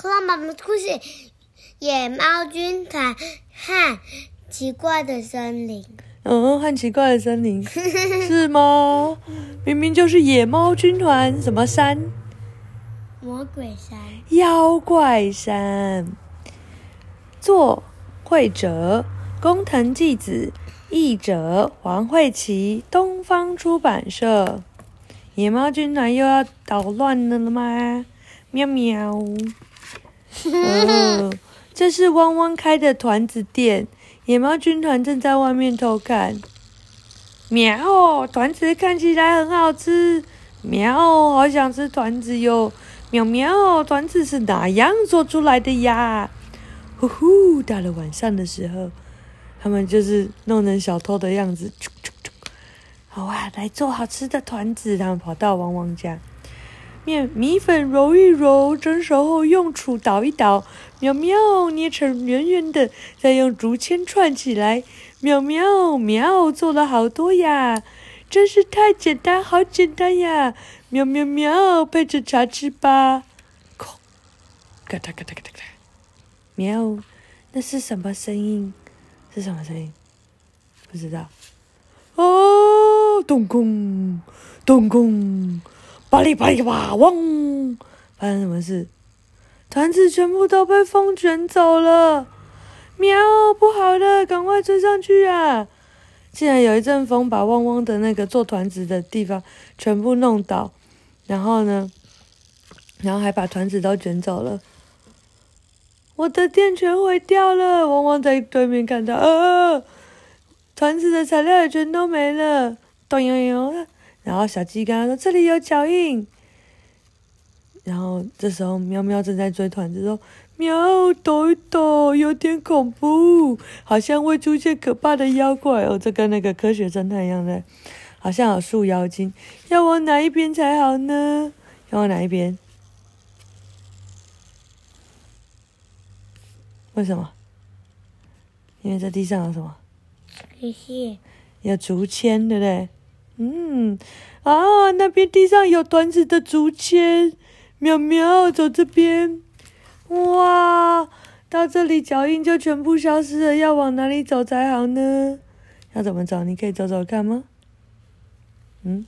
恐龙妈妈的故事：野猫军团和奇怪的森林。嗯，很奇怪的森林是吗？明明就是野猫军团，什么山？魔鬼山。妖怪山。作会者工藤纪子，译者黄慧琪，东方出版社。野猫军团又要捣乱了吗？喵喵。呃，这是汪汪开的团子店，野猫军团正在外面偷看。喵，团子看起来很好吃。喵，好想吃团子哟。喵喵，团子是哪样做出来的呀？呼呼，到了晚上的时候，他们就是弄成小偷的样子。好啊，来做好吃的团子。他们跑到汪汪家。面米粉揉一揉，蒸熟后用杵捣一捣，喵喵捏成圆圆的，再用竹签串起来，喵喵喵做了好多呀，真是太简单，好简单呀，喵喵喵配着茶吃吧，咔嗒咔嗒咔嗒咔嗒，喵，那是什么声音？是什么声音？不知道。哦，咚咚咚咚。巴里巴里吧，嗡！发生什么事？团子全部都被风卷走了。喵，不好了，赶快追上去啊！竟然有一阵风把汪汪的那个做团子的地方全部弄倒，然后呢，然后还把团子都卷走了。我的店全毁掉了！汪汪在对面看到，呃，团子的材料也全都没了。咚悠悠。然后小鸡跟他说：“这里有脚印。”然后这时候喵喵正在追团子，说：“喵，抖一抖，有点恐怖，好像会出现可怕的妖怪哦。”这跟那个科学侦探一样的，好像有树妖精，要往哪一边才好呢？要往哪一边？为什么？因为在地上有什么？有竹签，对不对？嗯，啊，那边地上有团子的竹签，喵喵，走这边，哇，到这里脚印就全部消失了，要往哪里走才好呢？要怎么走？你可以走走看吗？嗯，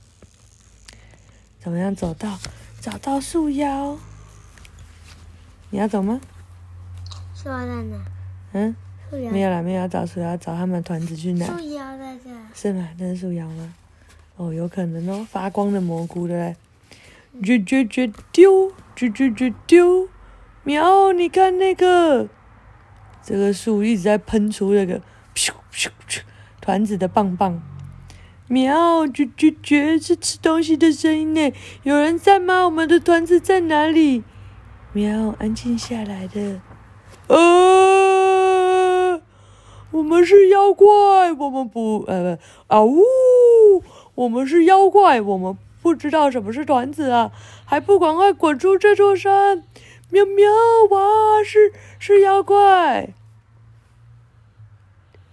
怎么样走到找到树妖？你要走吗？树妖在哪？嗯，没有了，没有要找树妖，找他们团子去哪？树妖在这。是吗？那是树妖吗？哦，有可能哦，发光的蘑菇对不对？啾啾啾丢，啾啾啾丢，喵！你看那个，这个树一直在喷出那个咻咻咻团子的棒棒，喵！啾啾啾，是吃东西的声音呢。有人在吗？我们的团子在哪里？喵！安静下来的。呃，我们是妖怪，我们不呃啊呜。我们是妖怪，我们不知道什么是团子啊！还不赶快滚出这座山！喵喵哇，是是妖怪！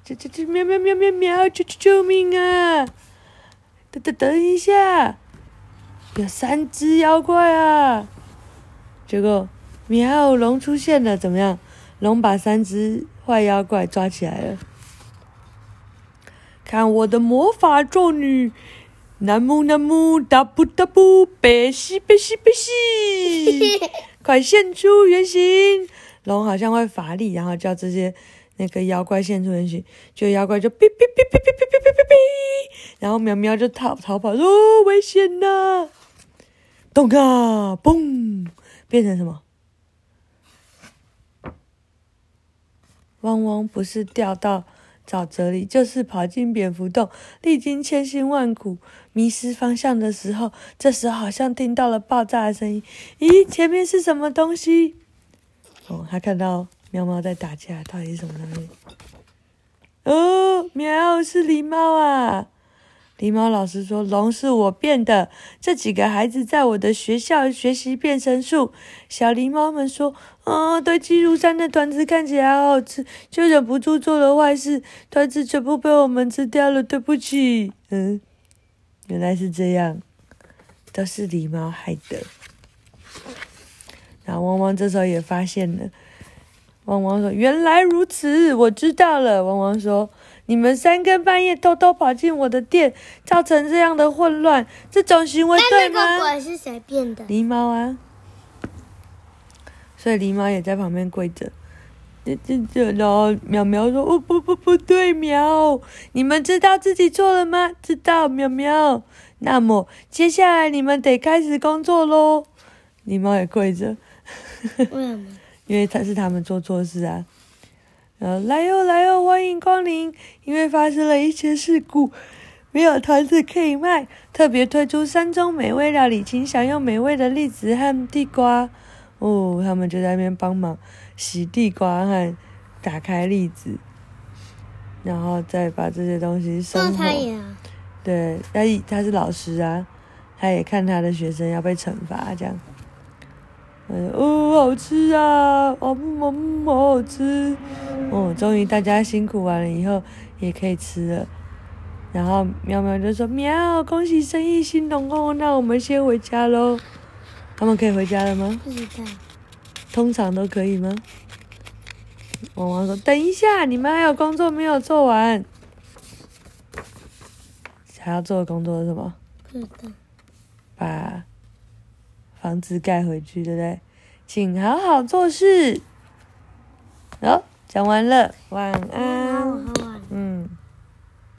这这这喵喵喵喵喵！救救救命啊！等等等一下，有三只妖怪啊！结果喵龙出现了，怎么样？龙把三只坏妖怪抓起来了。看我的魔法咒语，南木南木大布大布，贝西贝西贝西，快现出原形！龙好像会乏力，然后叫这些那个妖怪现出原形，就妖怪就哔哔哔哔哔哔哔哔哔，然后喵喵就逃逃跑，哦，危险呐！咚啊，嘣，变成什么？汪汪不是掉到。沼泽里就是跑进蝙蝠洞，历经千辛万苦，迷失方向的时候，这时好像听到了爆炸的声音。咦，前面是什么东西？哦，他看到喵猫在打架，到底是什么东西？哦，喵，是狸猫啊！狸猫老师说：“龙是我变的。”这几个孩子在我的学校学习变身术。小狸猫们说：“啊，堆积如山的团子看起来好好吃，就忍不住做了坏事，团子全部被我们吃掉了，对不起。”嗯，原来是这样，都是狸猫害的。然后汪汪这时候也发现了，汪汪说：“原来如此，我知道了。”汪汪说：“你们三更半夜偷偷跑进我的店，造成这样的混乱，这种行为对吗那个吗鬼是谁变的？”？狸猫啊，所以狸猫也在旁边跪着。这这这，然后苗苗说：“哦不不不对，苗，你们知道自己错了吗？知道，苗苗。那么接下来你们得开始工作喽。”狸猫也跪着。为什么？因为他是他们做错事啊。然后来哟来哟，欢迎因为发生了一些事故，没有团子可以卖，特别推出三种美味料理，请享用美味的栗子和地瓜。哦，他们就在那边帮忙洗地瓜和打开栗子，然后再把这些东西那生火。他也啊，对，他他是老师啊，他也看他的学生要被惩罚这样。嗯，哦，好吃啊，哦，嗯嗯，好好吃。哦，终于大家辛苦完了以后也可以吃了。然后喵喵就说：“喵，恭喜生意兴隆哦，那我们先回家喽。”他们可以回家了吗？不知道。通常都可以吗？汪汪说：“等一下，你们还有工作没有做完。还要做的工作是什么？不知道。把房子盖回去，对不对？请好好做事。好，讲完了，晚安。